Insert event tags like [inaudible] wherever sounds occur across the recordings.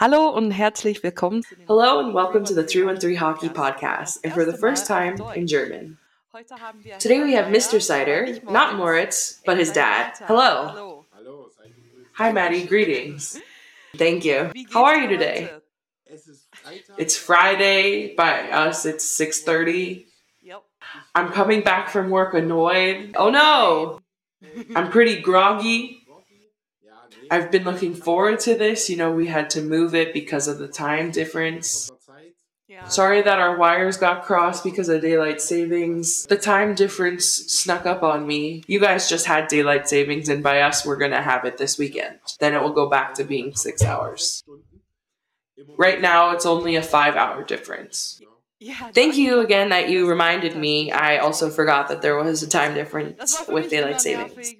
Hallo und herzlich willkommen. Hello and welcome to the 313 Hockey Podcast, and for the first time in German. Today we have Mr. Seider, not Moritz, but his dad. Hello. Hi, Maddie. Greetings. Thank you. How are you today? It's Friday. By us, it's 6.30. Yep. I'm coming back from work annoyed. Oh no! I'm pretty groggy. I've been looking forward to this. You know, we had to move it because of the time difference. Ja. Sorry that our wires got crossed because of daylight savings. The time difference snuck up on me. You guys just had daylight savings, and by us, we're gonna have it this weekend. Then it will go back to being six hours. Right now, it's only a five hour difference. Ja, Thank you again that you reminded me. I also forgot that there was a time difference with daylight savings.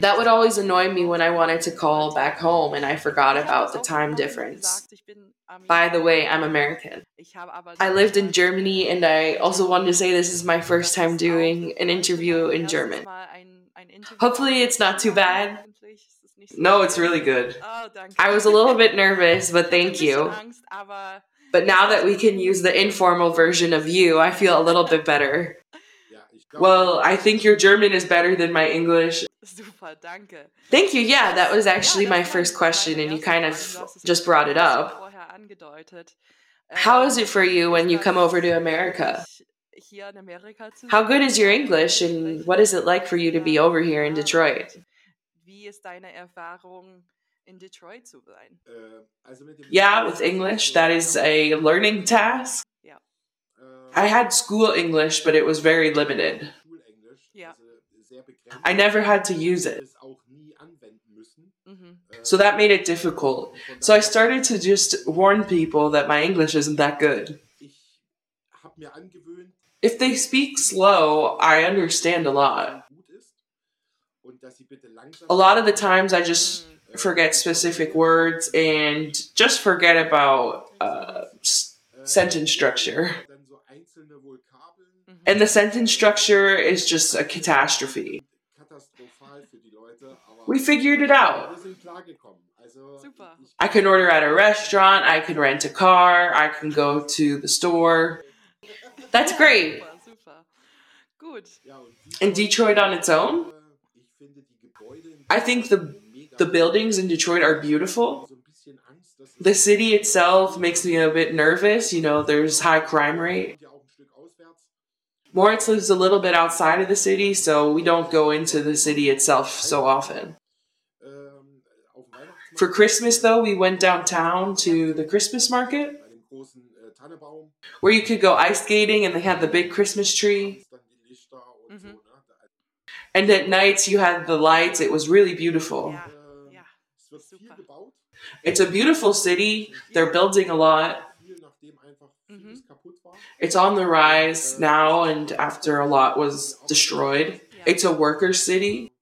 That would always annoy me when I wanted to call back home and I forgot about the time difference. gesagt, ich bin By the way, I'm American. Ich habe aber I lived in Germany and I also wanted to say this is my first time doing an interview in German. Hopefully it's not too bad. No, it's really good. Oh. I was a little bit nervous, but thank you. Angst, aber But now that we can use the informal version of you, I feel a little bit better. Well, I think your German is better than my English. super, danke. Thank you. Yeah, that was actually my first question, and you kind of Du hast es just brought it up. vorher angedeutet. How Ähm, is it ähm, for you when you come over to America? ich hier in Amerika zu How good is your English, and what is it like for you to be over here in Detroit? Wie ist deine Erfahrung in Detroit zu sein? Yeah, with English, that is a learning task. Ja. I had school English, but it was very limited. Ja. I never had to use it. Mhm. So that made it difficult. So I started to just warn people that my English isn't that good. If they speak slow, I understand a lot. A lot of the times I just forget specific words and just forget about uh, s- sentence structure. And the sentence structure is just a catastrophe. We figured it out. I can order at a restaurant, I can rent a car, I can go to the store. That's [laughs] great. And Detroit on its own, I think the the buildings in Detroit are beautiful. The city itself makes me a bit nervous. You know, there's high crime rate. Moritz lives a little bit outside of the city, so we don't go into the city itself so often. For Christmas, though, we went downtown to the Christmas market where you could go ice skating and they had the big Christmas tree. Mhm. And at nights, you had the lights. It was really beautiful. Super. It's a beautiful city. They're building a lot. Mhm. It's on the rise now, and after a lot was destroyed. It's a worker city.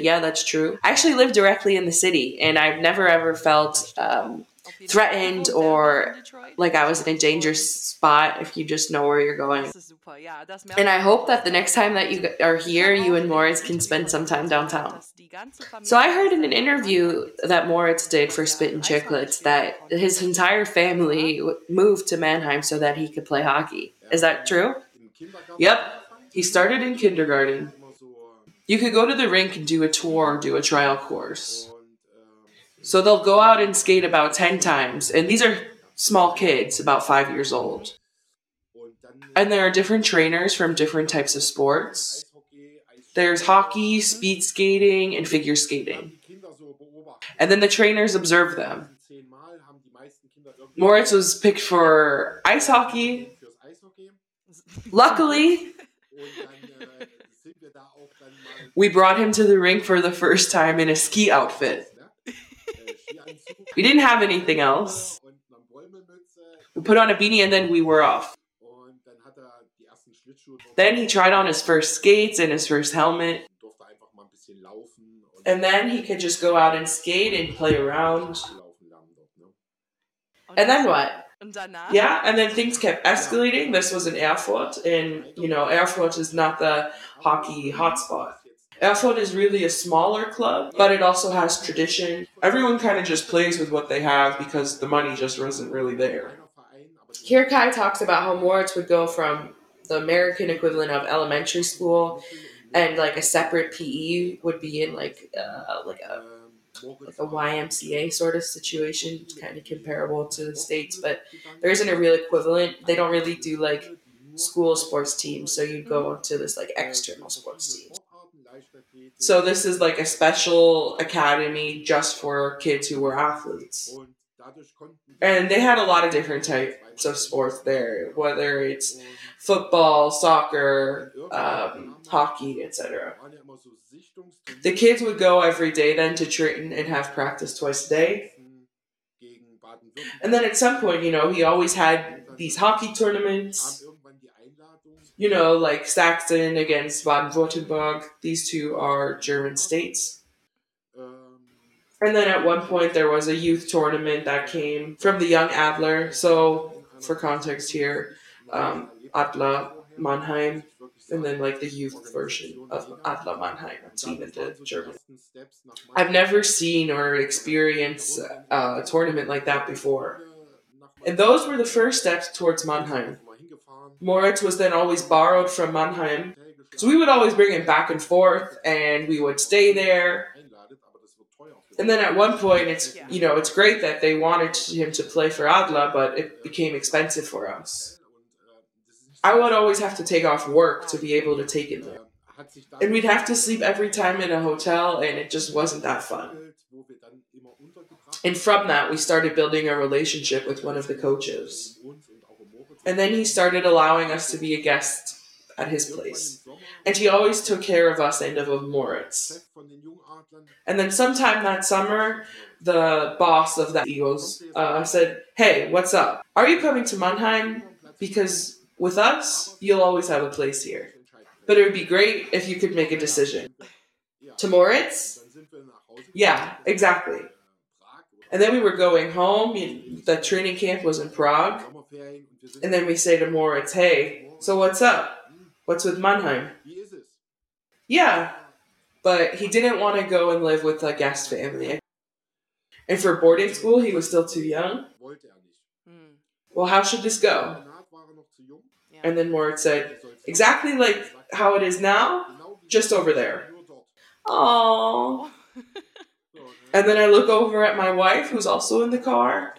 Yeah, that's true. I actually live directly in the city, and I've never ever felt um, threatened Fall. Wohnst selber or like I was in a dangerous spot if you just know where you're going. Das ist super. Ja, das merkt And I hope that the next time that you are here, you and Moritz can spend some time downtown. So I heard in an interview that Moritz did for Spit and Chicklets that his entire family moved to Mannheim so that he could play hockey. Is that true? Yep. He started in kindergarten. You could go to the rink and do a tour or do a trial course. So they'll go out and skate about 10 times. And these are small kids, about five years old. And there are different trainers from different types of sports. There's hockey, speed skating, and figure skating. And then the trainers observe them. Moritz was picked for ice hockey. Luckily, we brought him to the rink for the first time in a ski outfit. We didn't have anything else. We put on a beanie and then we were off. Then he tried on his first skates and his first helmet. And then he could just go out and skate and play around. And then what? Yeah, and then things kept escalating. This was in Erfurt, and you know, Erfurt is not the hockey hotspot. Erfurt is really a smaller club, but it also has tradition. Everyone kind of just plays with what they have because the money just wasn't really there. Here, Kai talks about how Moritz would go from the American equivalent of elementary school and like a separate PE would be in like uh, like a like a YMCA sort of situation, kind of comparable to the states, but there isn't a real equivalent. They don't really do like school sports teams, so you go to this like external sports team. So this is like a special academy just for kids who were athletes. And they had a lot of different types of sports there, whether it's football, soccer, um, hockey, etc. The kids would go every day then to train and have practice twice a day. And then at some point, you know, he always had these hockey tournaments. You know, like Saxon against Baden Württemberg. These two are German states. And then at one point, there was a youth tournament that came from the Young Adler. So, for context here, um, Adler Mannheim, and then like the youth version of Adler Mannheim, in the German. I've never seen or experienced uh, a tournament like that before. And those were the first steps towards Mannheim. Moritz was then always borrowed from Mannheim. So we would always bring him back and forth, and we would stay there. And then at one point, it's you know it's great that they wanted him to play for Adler, but it became expensive for us. I would always have to take off work to be able to take it there. And we'd have to sleep every time in a hotel, and it just wasn't that fun. And from that, we started building a relationship with one of the coaches. And then he started allowing us to be a guest at his place. And he always took care of us and of Moritz. And then sometime that summer, the boss of the Eagles uh, said, Hey, what's up? Are you coming to Mannheim? Because with us, you'll always have a place here. But it would be great if you could make a decision. To Moritz? Yeah, exactly. And then we were going home. The training camp was in Prague. And then we say to Moritz, hey, so what's up? What's with Mannheim? Yeah, but he didn't want to go and live with a guest family. And for boarding school, he was still too young. Hmm. Well, how should this go? And then Moritz said, exactly like how it is now, just over there. Oh. and then I look over at my wife, who's also in the car,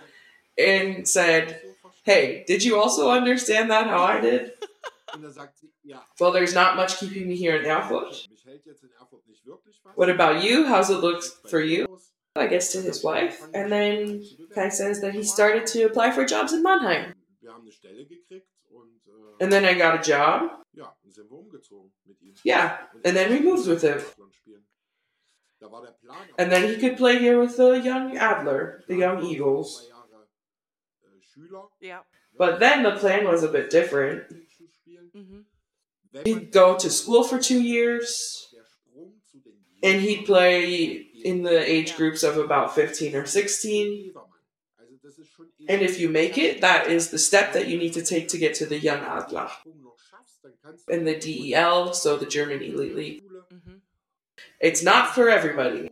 and said, Hey, did you also understand that how I did? well, there's not much keeping me here in Erfurt. What about you? How's it look for you? I guess to his wife. And then Kai says that he started to apply for jobs in Mannheim. And then I got a job. Yeah, and then we moved with him. And then he could play here with the young Adler, the young Eagles. Yeah. But then the plan was a bit different. Mm-hmm. He'd go to school for two years, and he'd play in the age groups of about 15 or 16. And if you make it, that is the step that you need to take to get to the Young Adler. And the DEL, so the German Elite League. Mm-hmm. It's not for everybody.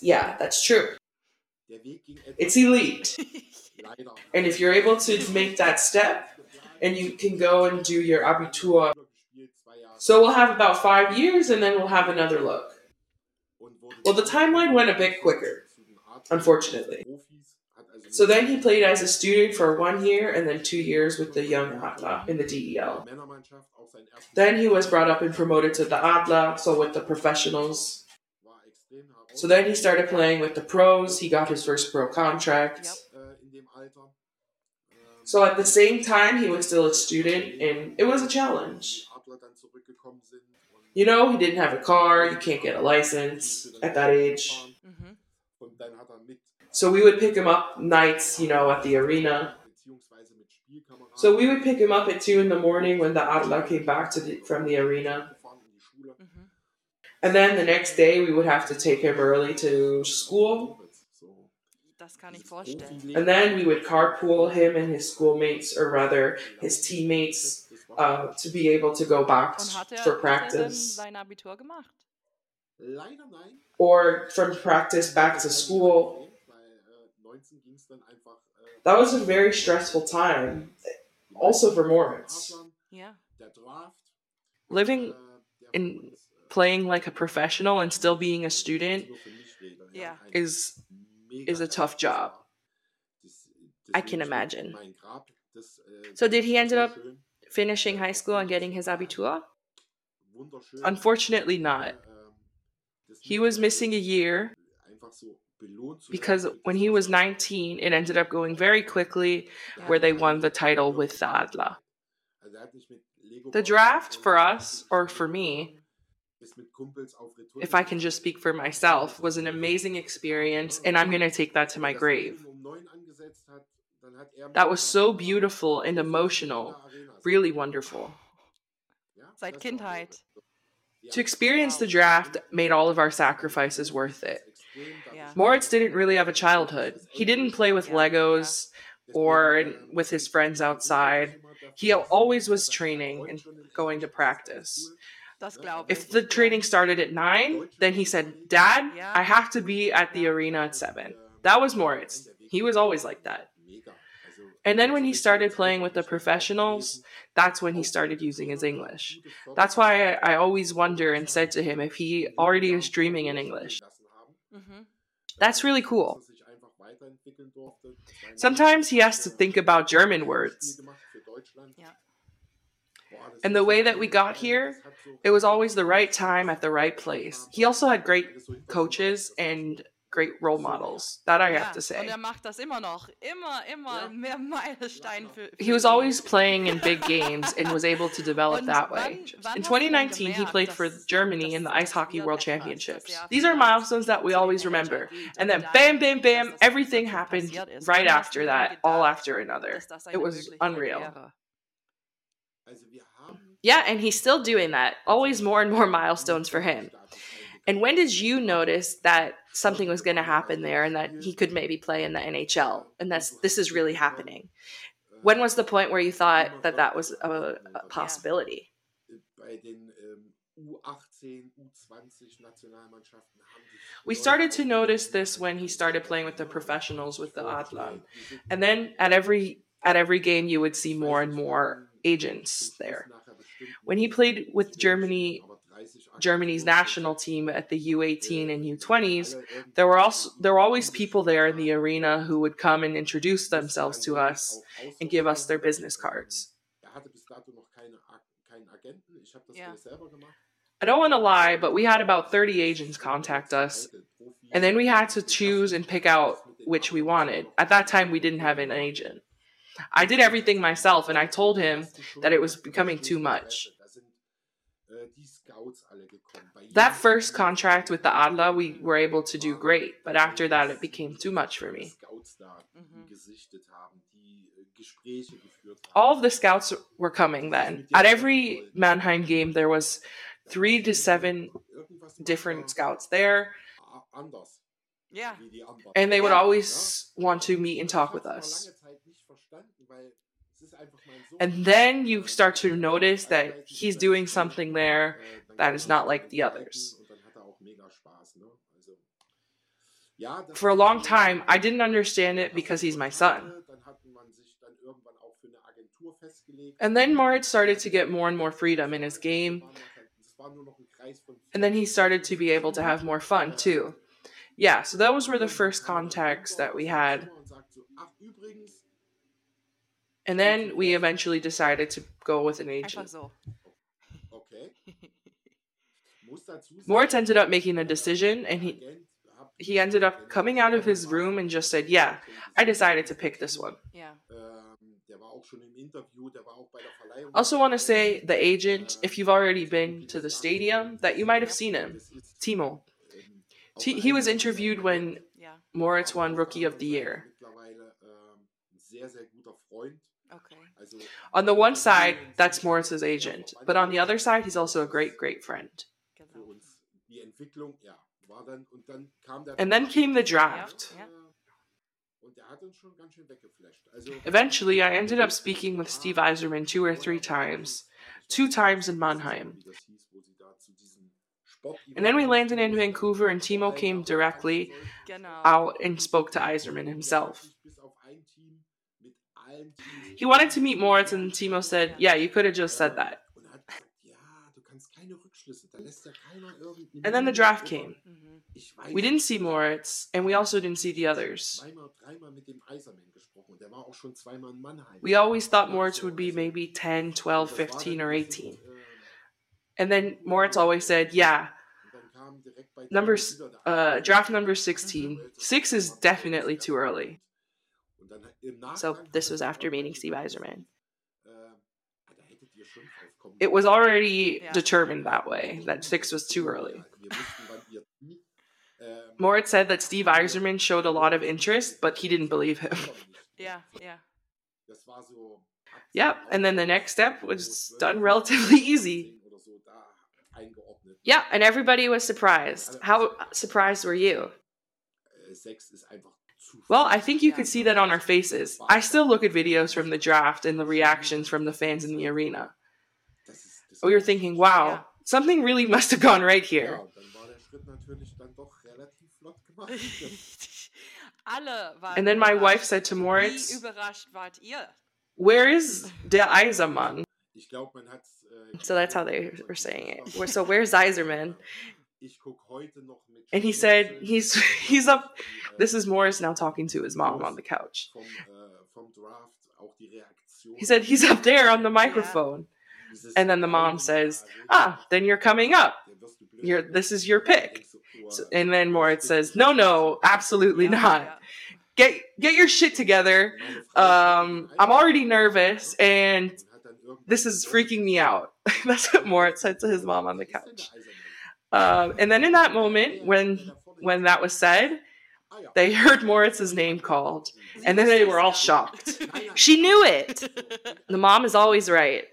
Yeah, that's true. It's elite. [laughs] and if you're able to make that step, and you can go and do your Abitur. So we'll have about five years, and then we'll have another look. Well, the timeline went a bit quicker, unfortunately. So then he played as a student for one year and then two years with the young Adler in the DEL. Then he was brought up and promoted to the Adler, so with the professionals. So then he started playing with the pros. He got his first pro contract. So at the same time, he was still a student, and it was a challenge. You know, he didn't have a car, you can't get a license at that age. Mm-hmm. So we would pick him up nights, you know, at the arena. So we would pick him up at two in the morning when the Adler came back to the, from the arena. Mm-hmm. And then the next day we would have to take him early to school. And then we would carpool him and his schoolmates, or rather his teammates, uh, to be able to go back Und hat er, for hat er practice sein Abitur gemacht? Or from practice back to school. Weil, äh, 19 dann einfach, äh, That was a very stressful time, also for Moritz. Ja. Der Draft, Living äh, der in für uns, äh, playing like a professional and still being a student nur für mich rede, er Ja. ein is is a tough job. I can imagine. steht mein Grab, das, äh, So did he ended so up finishing high school and getting his Abitur? Unfortunately not. Äh, ähm, das He was missing a year einfach so belohnt zu because when he was 19, it ended up going very quickly where they won the title with the Adler. Also hat nicht mit Lego The draft for us, or for me, ist mit Kumpels auf Retour if I can just speak for myself, was an amazing experience, and I'm going to take that to my grave. That was so beautiful and emotional, really wonderful. Seit Kindheit. To experience the draft made all of our sacrifices worth it. Ja. Moritz didn't really have a childhood. He didn't play with Legos or with his friends outside. He always was training and going to practice. Das glaube ich. If the training started at 9, then he said, Dad, I have to be at the arena at 7. That was Moritz. He was always like that. And then when he started playing with the professionals, that's when he started using his English. That's why I, I always wonder and said to him if he already is dreaming in English. Mhm. That's really cool. Sometimes he has to think about German words. Ja. And the way that we got here, it was always the right time at the right place. He also had great coaches and great role models. That I Ja, have to Und say. er macht das immer noch. Immer, immer Ja. mehr Meilenstein für, für He was always playing in big [laughs] games and was able to develop Und that way. wann- wann In hast du 2019, he played for dass- Germany in the Ice Hockey World Championships. These are milestones that we always remember. And then bam, bam, bam, everything happened right after that, all after another. It was unreal. Yeah, and he's still doing that. Always more and more milestones for him. And when did you notice that something was going to happen there and that he could maybe play in the NHL and that's this is really happening? When was the point where you thought that that was a, a possibility? Ähm, U18, U20 Nationalmannschaften haben sich We started to notice this when he started playing with the professionals with the Adler. And then at every at every game you would see more and more agents there. When he played with Germany Germany's national team at the U18 and U20s, there were also there were always people there in the arena who would come and introduce themselves to us and give us their business cards. Hatte bis dato noch keine, Ag- keinen Agenten. Ich habe das Ja. alles selber gemacht. I don't want to lie, but we had about 30 agents contact us, and then we had to choose and pick out which we wanted. At that time, we didn't have an agent. I did everything myself, and I told him that it was becoming too much. That first contract with the Adler, we were able to do great, but after that, it became too much for me. Mm-hmm. All of the scouts were coming then. At every Mannheim game, there was three to seven different scouts there, Ja. and they would always want to meet and talk with us. And then you start to notice that he's doing something there that is not like the others. For a long time, I didn't understand it because he's my son. And then Moritz started to get more and more freedom in his game, and then he started to be able to have more fun too. Yeah, so those were the first contacts that we had. And then we eventually decided to go with an agent. So. Moritz ended up making a decision, and he he ended up coming out of his room and just said, "Yeah, I decided to pick this one." Yeah. Also, want to say the agent, if you've already been to the stadium, that you might have seen him, Timo. T- he was interviewed when Ja. Moritz won Rookie of the Year. Okay. On the one side, that's Moritz's agent, but on the other side, he's also a great, great friend. Genau. And then came the draft. Ja. Eventually, I ended up speaking with Steve Yzerman two or three times, two times in Mannheim. And then we landed in Vancouver, and Timo came directly out and spoke to Yzerman himself. He wanted to meet Moritz, and Timo said, Yeah, you could have just said that. And then the draft came. We didn't see Moritz, and we also didn't see the others. We always thought Moritz would be maybe 10, 12, 15, or 18. And then Moritz always said, Yeah, number, uh, draft number 16. Six is definitely too early. So this was after meeting Steve Yzerman. It was already determined that way, that six was too early. [laughs] Moritz said that Steve Yzerman showed a lot of interest, but he didn't believe him. [laughs] Yeah, yeah. Yep, and then the next step was done relatively [laughs] easy. Yeah, and everybody was surprised. How surprised were you? Well, I think you could see that on our faces. I still look at videos from the draft and the reactions from the fans in the arena. Oh, we were thinking, wow, something really [laughs] must have gone right here. [laughs] And then my wife said to Moritz, Where is der Yzerman? So that's how they were saying it. So where's Yzerman? And he said he's [laughs] he's up. This is Moritz now talking to his mom on the couch. He said he's up there on the microphone, and then the mom says, "Ah, then you're coming up. You're this is your pick." So, and then Moritz says, "No, no, absolutely not. Get get your shit together. Um, I'm already nervous, and this is freaking me out." [laughs] That's what Moritz said to his mom on the couch. Um, and then in that moment, when when that was said, they heard Moritz's name called, and then they were all shocked. [laughs] She knew it. [laughs] The mom is always right.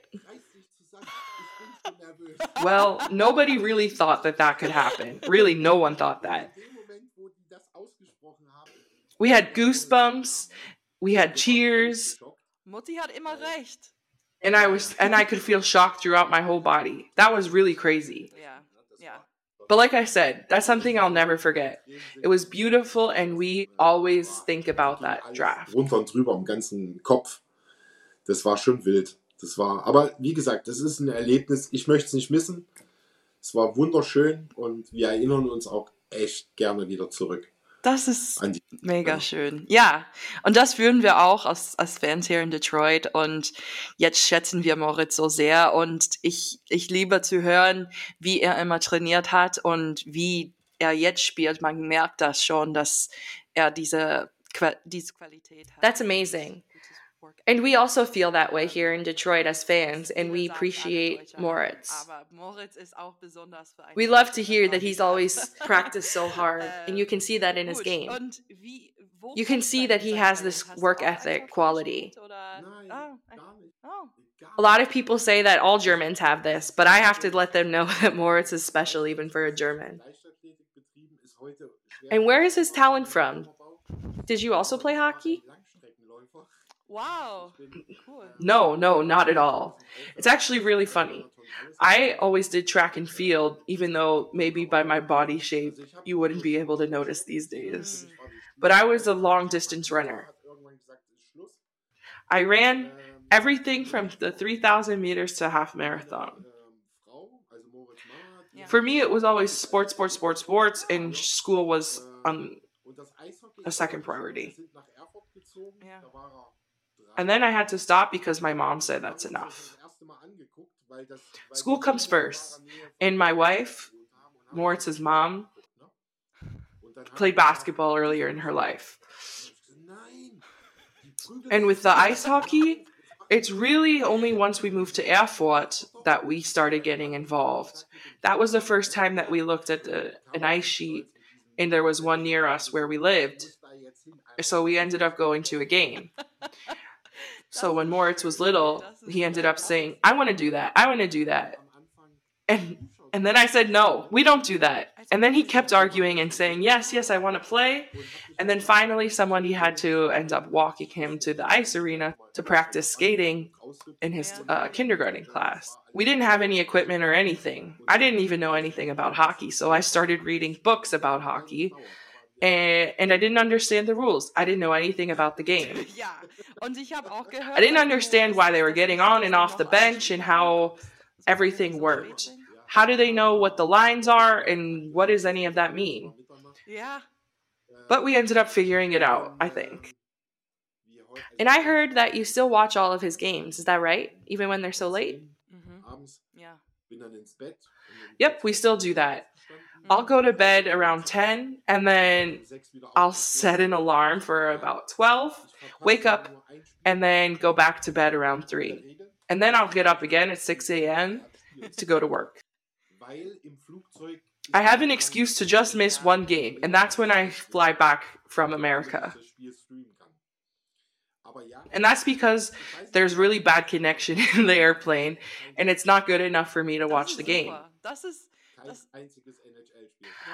Well, nobody really thought that that could happen. Really, no one thought that. We had goosebumps. We had cheers. Mutti hat immer recht. And I was and I could feel shock throughout my whole body. That was really crazy. Yeah, yeah. But like I said, that's something I'll never forget. It was beautiful and we always think about that draft. Runter und drüber am ganzen Kopf. Das war schon wild. Das war, aber wie gesagt, das ist ein Erlebnis. Ich möchte es nicht missen. Es war wunderschön und wir erinnern uns auch echt gerne wieder zurück. Das ist An die- mega schön. Ja, und das fühlen wir auch als, als Fans hier in Detroit. Und jetzt schätzen wir Moritz so sehr. Und ich, ich liebe zu hören, wie er immer trainiert hat und wie er jetzt spielt. Man merkt das schon, dass er diese, diese Qualität hat. That's amazing. Gutes Work And we also feel that way here in Detroit as fans, and we appreciate Moritz. Aber Moritz ist auch besonders für einen We love to hear that he's always practiced so [laughs] hard, and you can see that in his game. Und wie, wo You can see that he has this work ethic quality. verschult Oder? Nein, Ah, gar nicht. oh. Gar A lot of people say that all Germans have this, but I have to let them know [laughs] that Moritz is special even for a German. Leichtathletikbetrieben ist heute schwer- And where is his talent from? Did you also play hockey? Langstreckenläufer. Wow, cool. No, no, not at all. It's actually really funny. I always did track and field, even though maybe by my body shape you wouldn't be able to notice these days. But I was a long distance runner. I ran everything from the 3,000 meters to half marathon. For me, it was always sports, sports, sports, sports, and school was um, a second priority. Ja. And then I had to stop because my mom said that's enough. School comes first, and my wife, Moritz's mom, played basketball earlier in her life. And with the ice hockey, it's really only once we moved to Erfurt that we started getting involved. That was the first time that we looked at the, an ice sheet, and there was one near us where we lived. So we ended up going to a game. So when Moritz was little, he ended up saying, I want to do that. I want to do that. And and then I said, No, we don't do that. And then he kept arguing and saying, Yes, yes, I want to play. And then finally, someone he had to end up walking him to the ice arena to practice skating in his uh, kindergarten class. We didn't have any equipment or anything. I didn't even know anything about hockey, so I started reading books about hockey. And, and I didn't understand the rules. I didn't know anything about the game. [laughs] I didn't understand why they were getting on and off the bench and how everything worked. How do they know what the lines are and what does any of that mean? Yeah. But we ended up figuring it out, I think. And I heard that you still watch all of his games. Is that right? Even when they're so late? Mm-hmm. Yeah. Yep, we still do that. I'll go to bed around 10 and then I'll set an alarm for about 12, wake up, and then go back to bed around 3. And then I'll get up again at 6 a.m. to go to work. I have an excuse to just miss one game, and that's when I fly back from America. And that's because there's really bad connection [laughs] in the airplane, and it's not good enough for me to watch the game.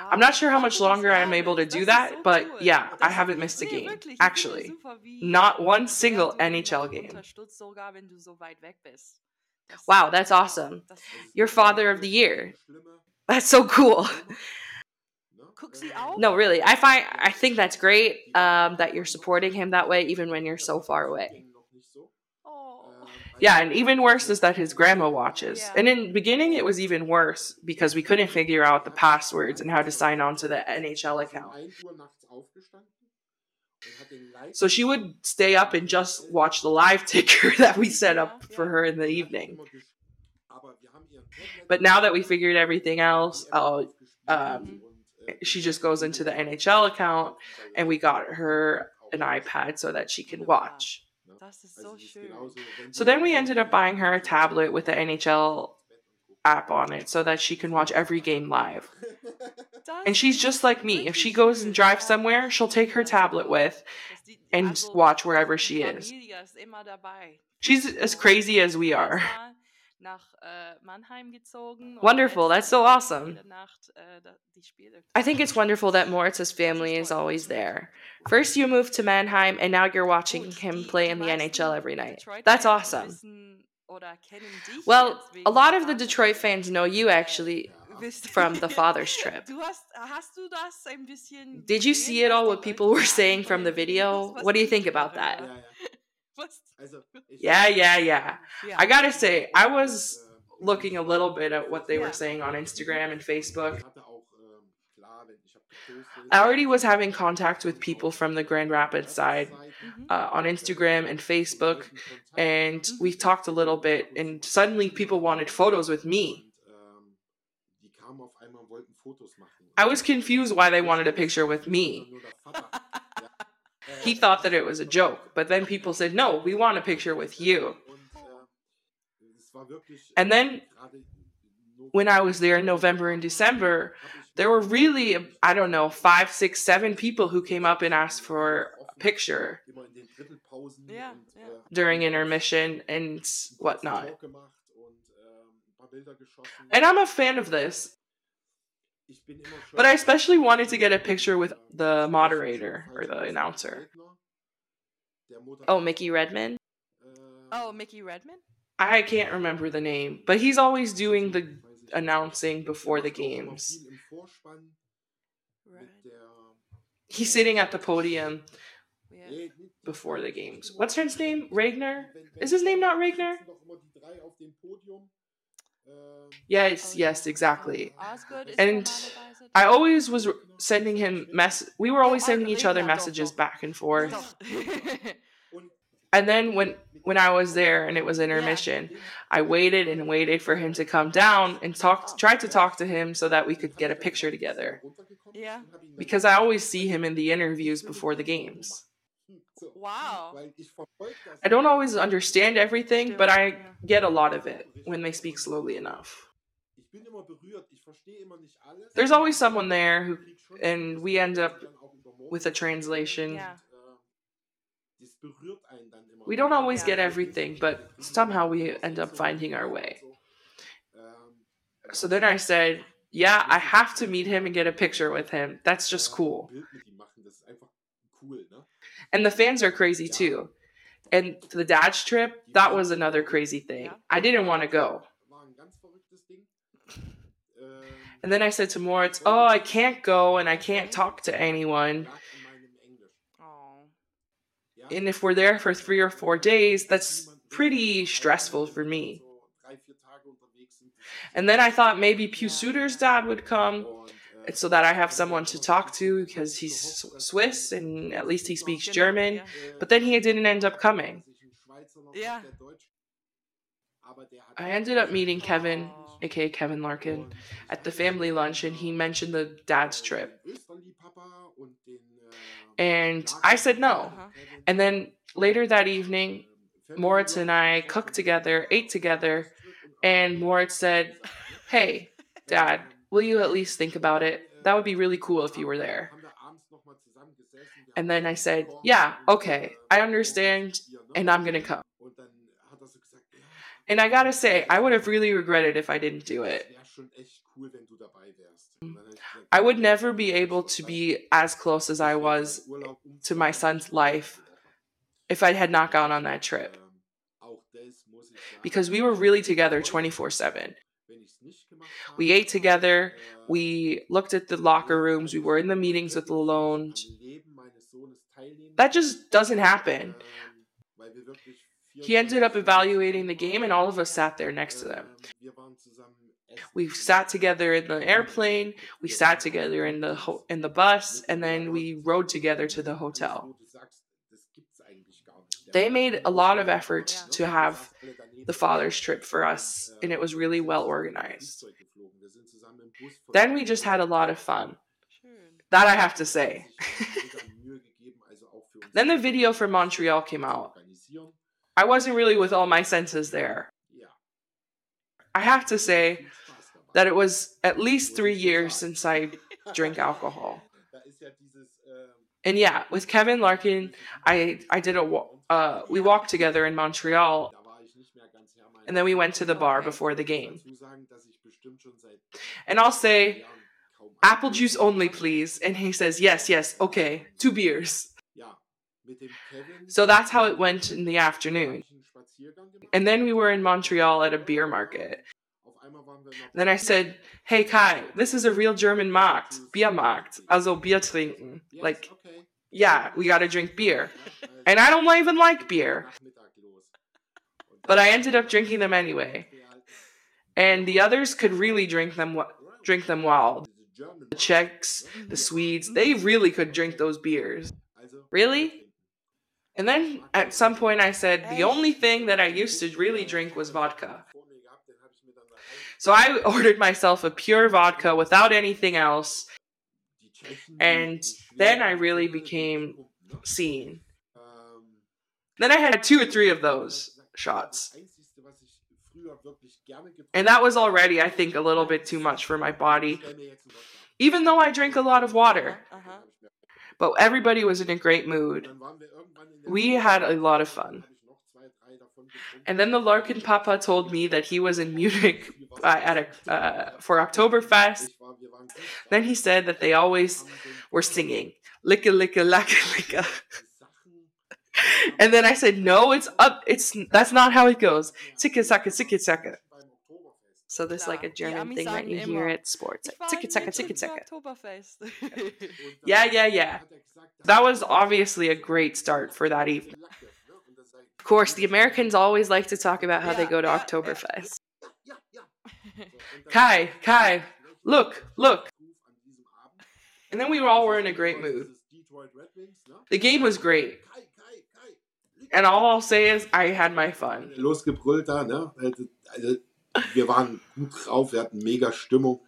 I'm not sure how much longer I'm able to do that, but yeah, I haven't missed a game. Actually, not one single NHL game. Wow, that's awesome. You're father of the year. That's so cool. [laughs] No, really. I find I think that's great um, that you're supporting him that way, even when you're so far away. Yeah, and even worse is that his grandma watches. And in the beginning, it was even worse because we couldn't figure out the passwords and how to sign on to the NHL account. So she would stay up and just watch the live [laughs] ticker that we set up for her in the evening. But now that we figured everything else out, uh, um, mhm. eh, she just goes into the NHL account and we got her an iPad so that she can watch. So then we ended up buying her a tablet with the NHL app on it so that she can watch every game live. [laughs] And she's just like me. If she goes and drives somewhere, she'll take her tablet with and watch wherever she is. She's as crazy as we are. Wonderful. That's so awesome. I think it's wonderful that Moritz's family is always there. First, you moved to Mannheim, and now you're watching him play in the NHL every night. That's awesome. Well, a lot of the Detroit fans know you actually from the father's [laughs] trip. Did you see it all what people were [laughs] saying from the video? What do you think about that? [laughs] [laughs] [laughs] Yeah, yeah, yeah. I gotta say, I was looking a little bit at what they were saying on Instagram and Facebook. I already was having contact with people from the Grand Rapids side mm-hmm. uh, on Instagram and Facebook, and mm-hmm. we talked a little bit, and suddenly people wanted photos with me. I was confused why they wanted a picture with me. He thought that it was a joke, but then people said, no, we want a picture with you. And then when I was there in November and December, there were really, I don't know, five, six, seven people who came up and asked for a picture yeah, yeah. during intermission and whatnot. And I'm a fan of this. But I especially wanted to get a picture with the moderator or the announcer. Oh, Mickey Redmond? Oh, Mickey Redmond? I can't remember the name, but he's always doing the announcing before the games. He's sitting at the podium before the games. What's his name? Regner? Is his name not Regner? Yes, yes, exactly. And I always was sending him mess. We were always sending each other messages back and forth. And then when when I was there and it was intermission, I waited and waited for him to come down and talk tried to talk to him so that we could get a picture together. Yeah. Because I always see him in the interviews before the games. Wow. I don't always understand everything, but I get a lot of it when they speak slowly enough. There's always someone there who and we end up with a translation. Yeah. We don't always get everything, but somehow we end up finding our way. So then I said, yeah, I have to meet him and get a picture with him. That's just cool. And the fans are crazy too. And the dad's trip, that was another crazy thing. I didn't want to go. And then I said to Moritz, Oh, I can't go and I can't talk to anyone. And if we're there for three or four days, that's pretty stressful for me. And then I thought maybe Pius Suter's dad would come so that I have someone to talk to because he's Swiss and at least he speaks German. But then he didn't end up coming. Yeah. I ended up meeting Kevin, aka Kevin Larkin, at the family lunch and he mentioned the dad's trip. And I said no. Uh-huh. And then later that evening, Moritz and I cooked together, ate together, and Moritz said, Hey, Dad, will you at least think about it? That would be really cool if you were there. And then I said, Yeah, okay, I understand, and I'm gonna come. And I gotta say, I would have really regretted if I didn't do it. I would never be able to be as close as I was to my son's life if I had not gone on that trip because we were really together 24 7. We ate together, we looked at the locker rooms, we were in the meetings with Lalonde. That just doesn't happen. He ended up evaluating the game, and all of us sat there next to them. We sat together in the airplane, we sat together in the ho- in the bus, and then we rode together to the hotel. They made a lot of effort to have the father's trip for us, and it was really well organized. Then we just had a lot of fun. That I have to say. [laughs] then the video for Montreal came out. I wasn't really with all my senses there. I have to say that it was at least three years since I drank alcohol. And yeah, with Kevin Larkin, I I did a uh, we walked together in Montreal and then we went to the bar before the game. And I'll say, apple juice only, please. And he says, yes, yes, okay, two beers. So that's how it went in the afternoon. And then we were in Montreal at a beer market. then I said, hey Kai, this is a real German Markt, Biermarkt, also Bier trinken. Like, yeah, we gotta drink beer. And I don't even like beer. But I ended up drinking them anyway. And the others could really drink them drink them wild. The Czechs, the Swedes, they really could drink those beers. Really? And then at some point I said the only thing that I used to really drink was vodka. So I [laughs] ordered myself a pure vodka without anything else. And then I really became seen. Then I had two or three of those shots. And that was already, I think, a little bit too much for my body, even though I drink a lot of water. Uh-huh. But everybody was in a great mood. We had a lot of fun. And then the Larkin Papa told me that he was in Munich uh, at a, uh, for Oktoberfest. Then he said that they always were singing "Licka licka lacka licka." And then I said, "No, it's up. It's that's not how it goes. Ticka saka ticka saka." So there's like a German thing that you hear at sports. Ticka saka ticka saka. Yeah, yeah, yeah. That was obviously a great start for that evening. Of course, the Americans always like to talk about how they go to Oktoberfest. [laughs] Kai, Kai, look, look. And then we all were in a great mood. The game was great. And all I'll say is, I had my fun. Losgebrüllt da, ne? Also, wir waren gut drauf, wir hatten mega Stimmung.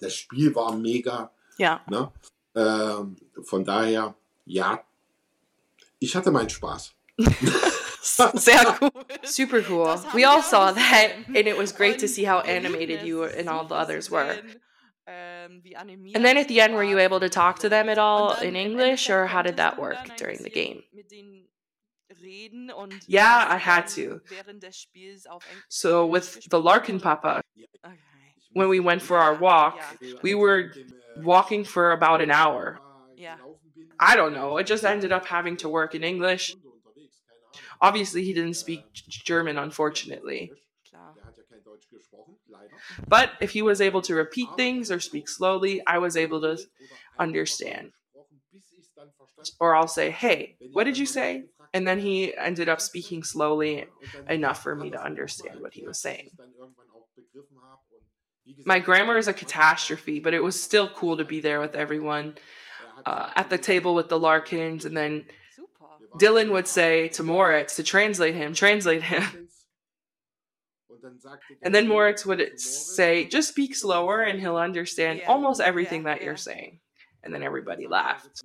Das Spiel war mega. Ja. Ne? Ähm, von daher, ja, ich hatte meinen Spaß. [laughs] Sehr cool. Super cool. We all saw that, and it was great to see how animated you and all the others were. And then at the end, were you able to talk to them at all in English, or how did that work during the game? Yeah, I had to. So with the Larkin Papa, when we went for our walk, we were walking for about an hour. Yeah. I don't know. It just ended up having to work in English. Obviously, he didn't speak German, unfortunately. But if he was able to repeat things or speak slowly, I was able to understand. Or I'll say, hey, what did you say? And then he ended up speaking slowly enough for me to understand what he was saying. My grammar is a catastrophe, but it was still cool to be there with everyone uh, at the table with the Larkins. And then Dylan would say to Moritz to translate him, translate him. [laughs] And then Moritz would say, just speak slower and he'll understand Yeah. almost everything Yeah, that you're saying. And then everybody laughed.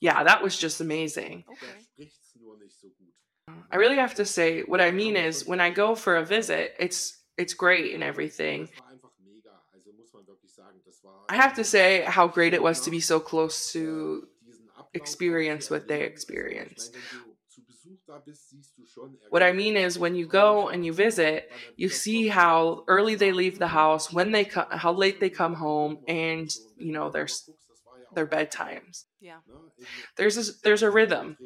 Yeah, that was just amazing. Okay. I really have to say, what I mean is, when I go for a visit, it's it's great and everything. I have to say how great it was to be so close to experience what they experienced. What I mean is, when you go and you visit, you see how early they leave the house, when they come, how late they come home, and you know their their bedtimes. Yeah. There's a, there's a rhythm.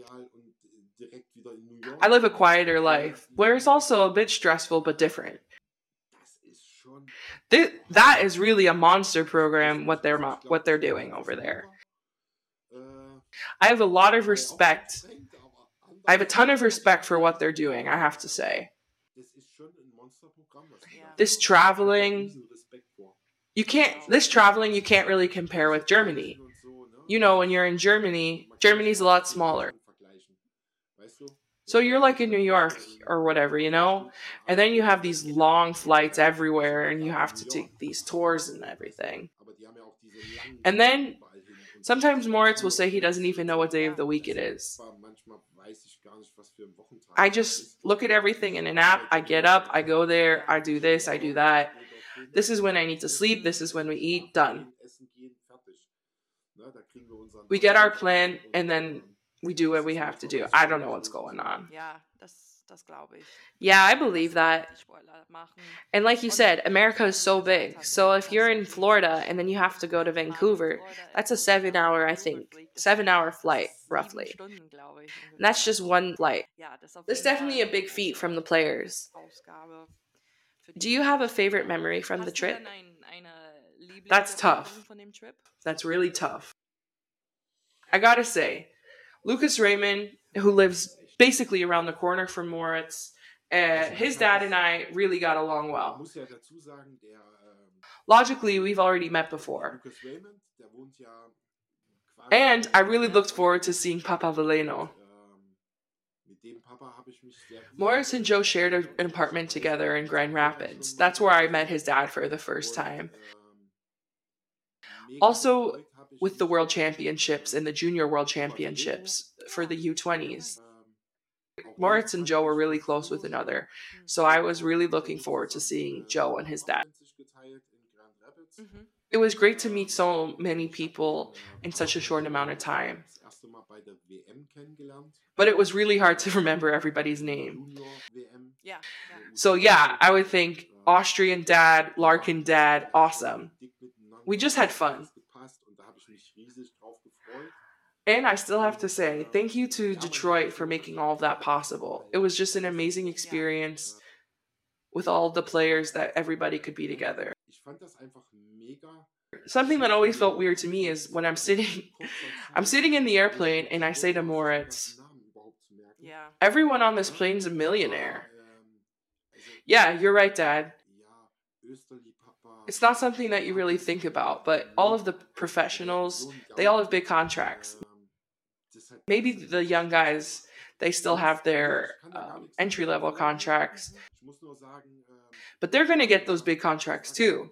I live a quieter life, where it's also a bit stressful but different. Th- that is really a monster program. What they're mo- what they're doing over there. I have a lot of respect. I have a ton of respect for what they're doing. I have to say. This traveling, you can't. This traveling, you can't really compare with Germany. You know, when you're in Germany, Germany's a lot smaller. So you're like in New York or whatever, you know? And then you have these long flights everywhere and you have to take these tours and everything. And then Sometimes Moritz will say he doesn't even know what day of the week it is. I just look at everything in an app. I get up, I go there, I do this, I do that. This is when I need to sleep, this is when we eat, done. We get our plan and then we do what we have to do. I don't know what's going on. Ja, das, das glaube ich. Yeah, I believe that. Die Sportler machen. And like you said, America is so big. So if you're in Florida and then you have to go to Vancouver, that's a seven hour, I think, seven hour flight, roughly. Stunden, glaube ich, And that's just one flight. Ja, das ist auf That's definitely a big feat from the players. Do you have a favorite memory from the trip? denn ein, eine That's tough. Lieblingserinnerung Von dem Trip? That's really tough. I gotta say, Lucas Raymond, who lives basically around the corner from Moritz, uh, his dad and I really got along well. Logically, we've already met before. And I really looked forward to seeing Papa Veleno. Moritz and Joe shared an apartment together in Grand Rapids. That's where I met his dad for the first time. Also, with the World Championships and the Junior World Championships for the U20s. Moritz and Joe were really close with another, so I was really looking forward to seeing Joe and his dad. Mhm. It was great to meet so many people in such a short amount of time, but it was really hard to [laughs] remember everybody's name. Ja. So, yeah, I would think Austrian dad, Larkin dad, awesome. We just had fun. And I still have to say, thank you to Detroit for making all of that possible. It was just an amazing experience with all the players that everybody could be together. Something that always felt weird to me is when I'm sitting [laughs] [laughs] I'm sitting in the airplane and I say to Moritz, Ja. everyone on this plane's a millionaire. Yeah, you're right, Dad. It's not something that you really think about, but all of the professionals, they all have big contracts. Maybe the young guys, they still have their um, entry level contracts, but they're going to get those big contracts too.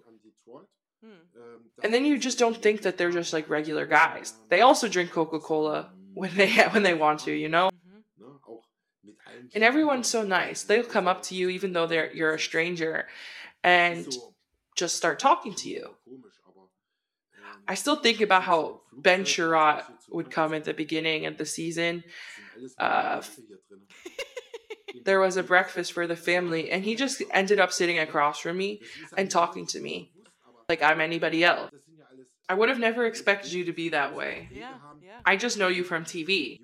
And then you just don't think that they're just like regular guys. They also drink Coca Cola when they [laughs] when they want to, you know. Mhm. And everyone's so nice. They'll come up to you even though they're you're a stranger, and just start talking to you. I still think about how Ben Chiarot would come at the beginning of the season. Uh, [laughs] there was a breakfast for the family, and he just ended up sitting across from me and talking to me like I'm anybody else. I would have never expected you to be that way. Yeah, yeah. I just know you from TV.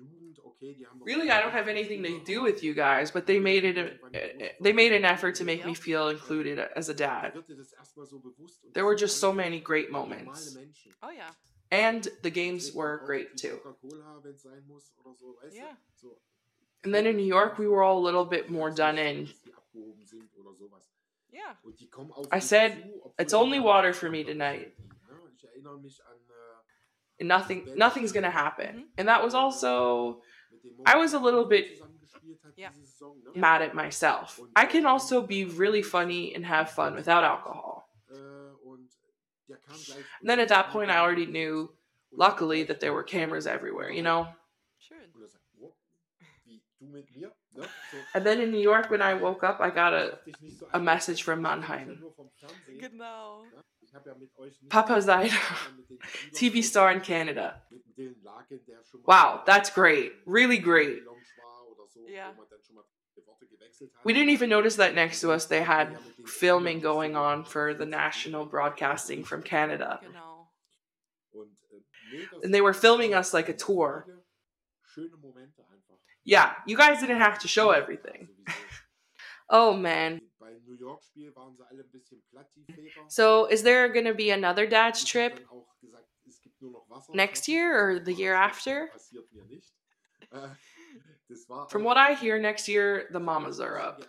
Really, I don't have anything to do with you guys, but they made it. A, eh, eh, they made an effort to make me feel included as a dad. There were just so many great moments, Oh yeah. and the games were great too. Yeah. And then in New York, we were all a little bit more done in. Yeah. I said, "It's only water for me tonight. And nothing, nothing's gonna happen." Mm-hmm. And that was also, I was a little bit Yeah. mad at myself. I can also be really funny and have fun without alcohol. And then at that point, I already knew, luckily, that there were cameras everywhere, you know? [laughs] And then in New York, when I woke up, I got a, a message from Mannheim. Genau. Papa Seider, TV star in Canada. Wow, that's great. Really great. Yeah. We didn't even notice that next to us they had filming going on for the national broadcasting from Canada. And they were filming us like a tour. Yeah, you guys didn't have to show everything. Oh man. So is there gonna be another dad's trip next year or the year after? From what I hear, next year the mamas are up.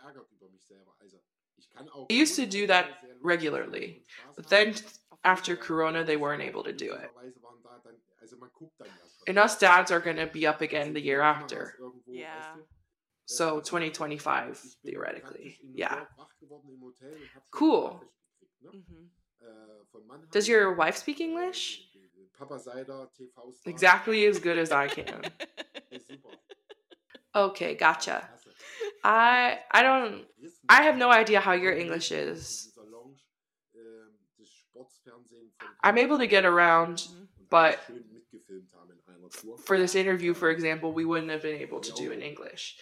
I used to do that regularly, but then after Corona, they weren't able to do it. And us dads are gonna be up again the year after. Yeah. So 2025, theoretically. Yeah. Cool. Mhm. Does your wife speak English? Exactly as good as I can. [laughs] Okay, gotcha. I I don't I have no idea how your English is. I'm able to get around, but for this interview, for example, we wouldn't have been able to do in English.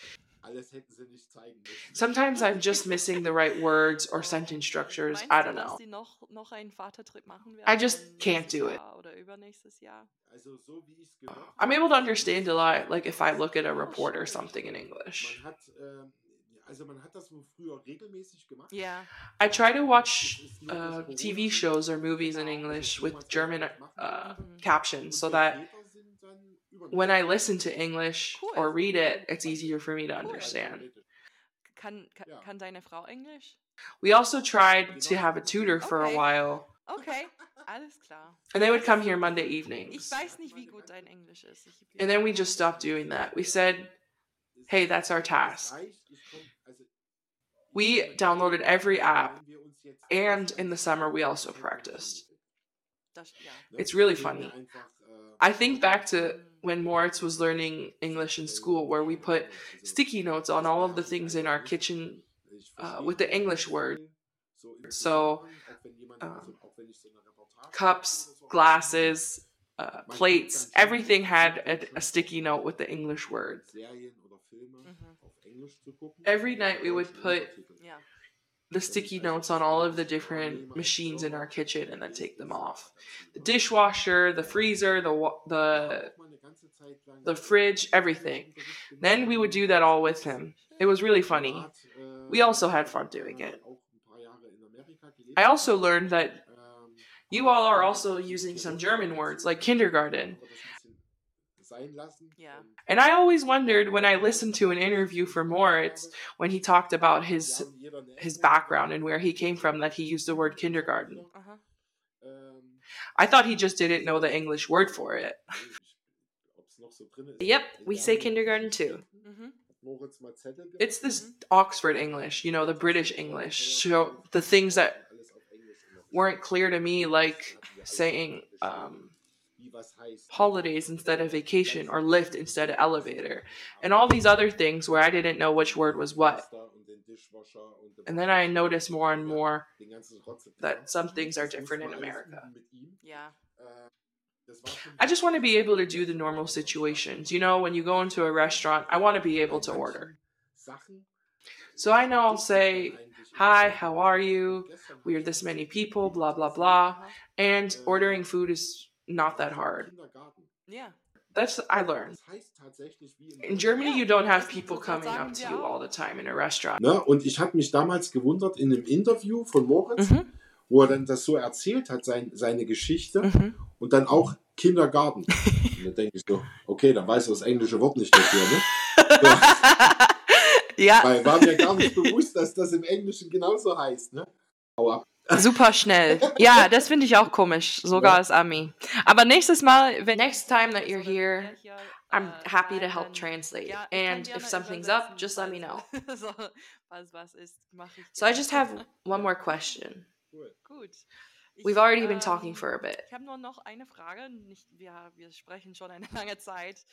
Sometimes I'm just missing the right words or sentence structures. I don't know. Dass sie noch, noch einen Vatertrip machen I just can't do it. Oder übernächstes Jahr? I'm able to understand a lot, like if I look at a report or something in English. Ja. I try to watch uh, TV shows or movies in English with German uh, captions so that when I listen to English or read it, it's easier for me to understand. Kann, kann, Ja. deine Frau Englisch? We also tried to have a tutor for a while, Okay, alles klar. and they would come here Monday Ich evenings. weiß nicht, wie gut dein Englisch ist. And then we just stopped doing that. We said, hey, that's our task. We downloaded every app, and in the summer, we also practiced. It's really funny. I think back to mm. When Moritz was learning English in school, where we put sticky notes on all of the things in our kitchen uh, with the English word. So, um, cups, glasses, uh, plates, everything had a, a sticky note with the English word. Every night we would put Ja. the sticky notes on all of the different machines in our kitchen and then take them off. The dishwasher, the freezer, the wa- the the fridge, everything. Then we would do that all with him. It was really funny. We also had fun doing it. I also learned that you all are also using some German words like kindergarten. Ja. And I always wondered when I listened to an interview for Moritz when he talked about his his background and where he came from that he used the word kindergarten. Aha. I thought he just didn't know the English word for it. [laughs] Yep, we say kindergarten too. Mhm. It's this Oxford English, you know, the British English. So the things that weren't clear to me, like saying um, holidays instead of vacation or lift instead of elevator, and all these other things where I didn't know which word was what. And then I noticed more and more that some things are different in America. Ja. I just want to be able to do the normal situations. You know, when you go into a restaurant, I want to be able to order. So I know I'll say, Hi, how are you? We are this many people, blah, blah, blah. And ordering food is not that hard. Yeah. That's I learned. In Germany, you don't have people coming up to you all the time in a restaurant. Ne? Und ich habe mich damals gewundert in einem Interview von Moritz, Mhm. Wo er dann das so erzählt hat, sein, seine Geschichte Mhm. und dann auch Kindergarten. und dann denke ich so, okay, dann weiß er das englische Wort nicht dafür, ne? So, [laughs] Ja, weil war mir gar nicht bewusst, dass das im Englischen genauso heißt, ne? Hau ab. super schnell. Ja, das finde ich auch komisch, sogar Ja. als Ami. Aber nächstes Mal, wenn Next time that you're here, I'm happy to help translate. And if something's up, just let me know. [laughs] so, I just have [laughs] one more question. Cool. Gut. Ich, We've already been ähm, talking for a bit. Ich habe nur noch eine Frage. Nicht, wir, wir sprechen schon eine [laughs] lange Zeit.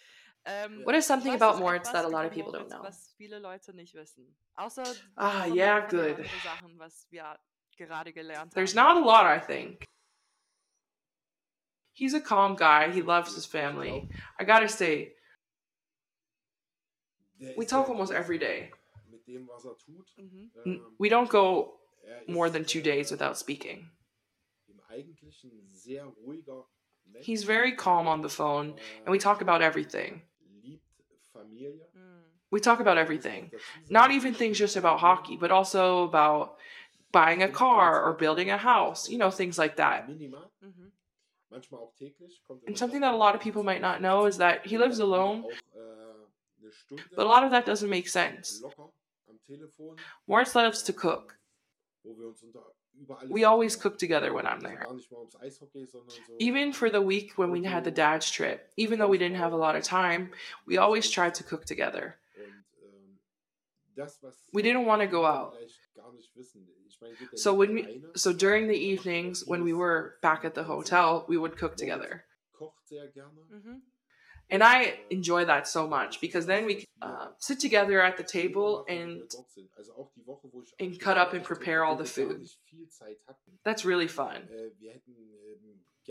Ähm, What is something was about ist Moritz that a lot of people don't know? Was viele Leute nicht wissen. Außer Ah, yeah, den- von den good. Sachen, was wir gerade gelernt There's haben. not a lot, I think. He's a calm guy. He loves his family. I gotta say, we talk almost every day. Mit dem, was er tut. Mhm. N- ähm, We don't go ist, more than two days without speaking. He's very calm on the phone, and we talk about everything. We talk about everything. Not even things just about hockey, but also about buying a car or building a house, you know, things like that. And something that a lot of people might not know is that he lives alone, but a lot of that doesn't make sense. Moritz loves to cook. We always cook together when I'm there. Gar nicht mal ums Eishockey, sondern so. Even for the week when we had the dad's trip, even though we didn't have a lot of time, we always tried to cook together. Und, ähm, das, was We didn't want to go out. vielleicht gar nicht wissen. Ich meine, geht ja So when we so during the evenings when we were back at the hotel, we would cook together. Kocht sehr gerne. Mhm. And I enjoy that so much because then we uh, sit together at the table and Also auch die Woche, wo ich and cut up and prepare all the wo wir gar food. nicht viel Zeit hatten. that's really fun.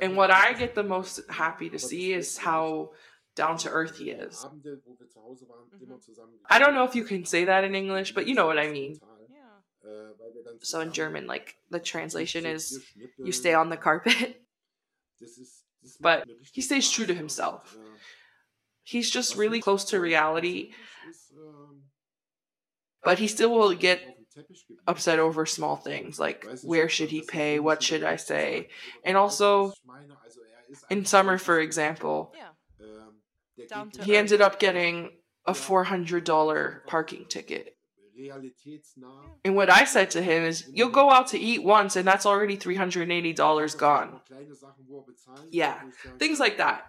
And what I get the most happy to see is how down to earth he is. Abende, wo wir zu Hause waren, Mhm. I don't know if you can say that in English, but you know what I mean. Total. Ja. Weil wir dann So in German, like the translation is you stay on the carpet. Das ist, das But macht mir richtig he stays true to himself. He's just really close to reality, but he still will get upset over small things like where should he pay, what should I say. And also, In summer, for example, he ended up getting a $400 parking ticket. And what I said to him is, you'll go out to eat once and that's already $380 gone. Yeah, things like that.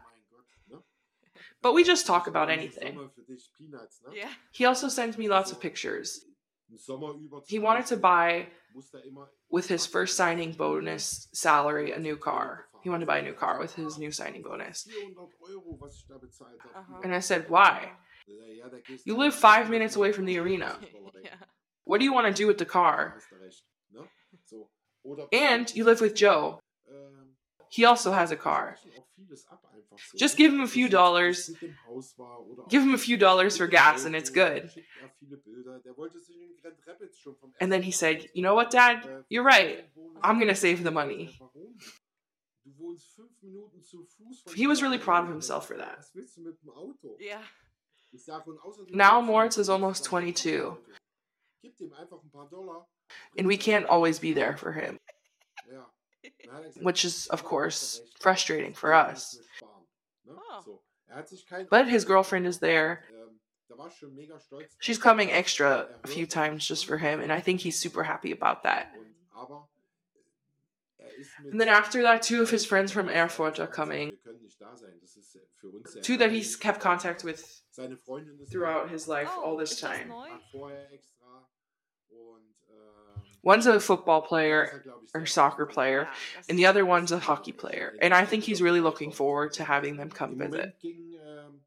Mein Gott, ne? But we just talk about anything. Sommer für dich Peanuts, ne? Ja. He also sends me lots of pictures. Im Sommer über He wanted to buy, muss immer with his first signing bonus salary, a new car. He wanted to buy a new car with his new signing bonus. 400 Euro, was ich da bezahlt habe. Uh-huh. Aha. And I said, why? Ja, da gehst You live five minutes away from the arena. ja. What do you want to do with the car? Hast du recht, ne? So. Oder And you live with Joe. He also has a car. sprechen auch vieles ab einfach so. Just give him a few dollars. mit dem Haus war oder Give him a few dollars for gas and it's good. schickt er viele Bilder. Der wollte sich in Grand Rapids schon vom And then he said, You know what, Dad? Äh, You're right. I'm going to save the money. Warum? Du wohnst fünf Minuten zu Fuß von He was really proud of himself for that. Was willst du mit dem Auto? Ja. Ich sag, und außerdem- Now Moritz is almost 22. Gib dem einfach ein paar Dollar. And we can't always be there for him, Ja. Dann hat gesagt, [laughs] which is, of course, frustrating for us. müssen wir sparen." Ne? Oh. So. Er hat sich kein- But his girlfriend is there. Da war ich schon mega stolz. She's coming extra a few times just for him, and I think he's super happy about that. Und, aber ist mit And then after that, two of his friends from Erfurt are coming. Wir können nicht da sein. Das ist für uns sehr Two that he's kept contact with Seine Freundin ist throughout his life Oh, all this time. One's a football player er, glaub ich, or soccer player, and the other one's a hockey player. And I think he's really looking forward to having them come Im visit. Moment ging, ähm,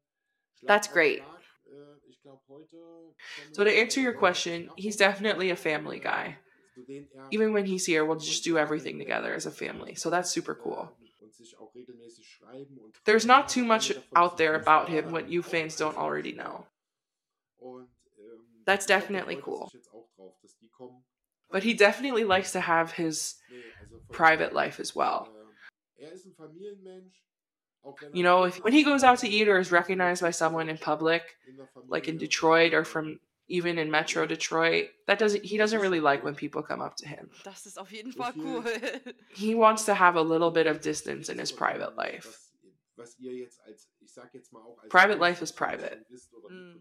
Schlag That's great. Schlag. Äh, ich glaub, heute kommen- So to answer your question, he's definitely a family guy. zu denen er, Even when he's here, we'll just do everything together as a family. So that's super cool. ähm, und sich auch regelmäßig schreiben und There's not too much out there about him what you fans don't already know. Ähm, That's definitely cool. But he definitely likes to have his private life as well. You know, if, when he goes out to eat or is recognized by someone in public, like in Detroit or from even in Metro Detroit, that doesn't he doesn't really like when people come up to him. Das ist auf jeden Fall cool. [laughs] He wants to have a little bit of distance in his private life. Private life is private. Mm.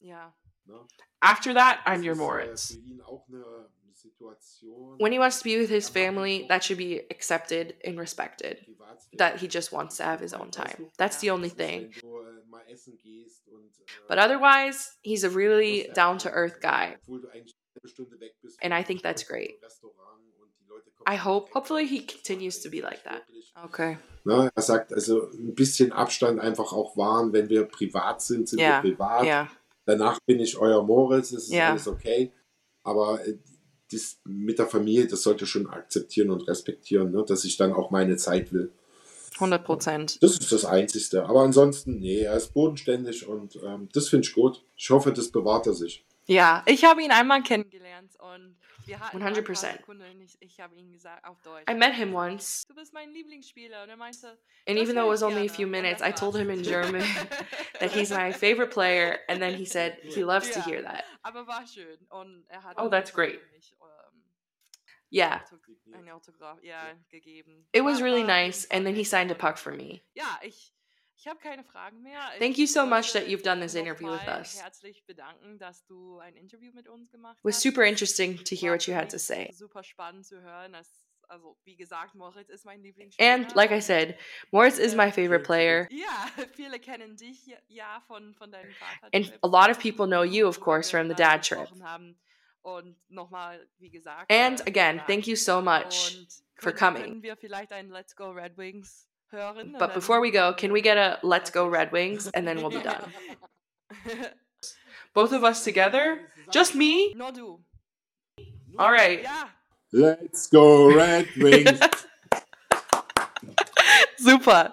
Yeah. After that, I'm your Moritz. When he wants to be with his family, that should be accepted and respected. That he just wants to have his own time. That's the only thing. But otherwise, he's a really down to earth guy. And I think that's great. I hope, hopefully, he continues to be like that. Okay. Na, er sagt also ein bisschen Abstand einfach auch wahren, wenn wir privat sind, sind Ja. wir privat. Ja. Danach bin ich euer Moritz, das ist Ja. alles okay. Aber äh, dies mit der Familie, das sollte schon akzeptieren und respektieren, ne? dass ich dann auch meine Zeit will. 100 Prozent. Das ist das Einzige. Aber ansonsten, nee, er ist bodenständig und ähm, das finde ich gut. Ich hoffe, das bewahrt er sich. Ja, ich habe ihn einmal kennengelernt und 100%. ein paar Sekunden, ich, ich habe ihm gesagt auf Deutsch. I met him once, du bist mein Lieblingsspieler und er and even though it was only a few minutes, I told him in. German [laughs] that he's my favorite player, and then he said he [laughs] loves to hear that. Aber war schön und er Oh, that's great. ähm, Yeah, Autog- ein Autograph ja, gegeben. it was really war auf jeden nice, and then he signed a puck for me. Ja, ich, habe keine Fragen mehr. Thank you so much that you've done this interview with us. Herzlich bedanken, dass du ein Interview mit uns gemacht It was super interesting to hear what you had to say. Super spannend zu hören. Also, wie gesagt, Moritz ist mein Lieblingsspieler. And like I said, Moritz is my favorite player, Ja, [laughs] viele kennen dich ja- von, von deinem Vater. and a lot of people know you, of course, from the dad trip. Und nochmal, wie gesagt. And äh, again, thank you so much for coming. Können wir vielleicht ein Let's Go Red Wings But before we go, can we get a let's go Red Wings, and then we'll be done. [laughs] Both of us together? Just me? Nur du. All right. Ja. Let's go Red Wings! [laughs] Super.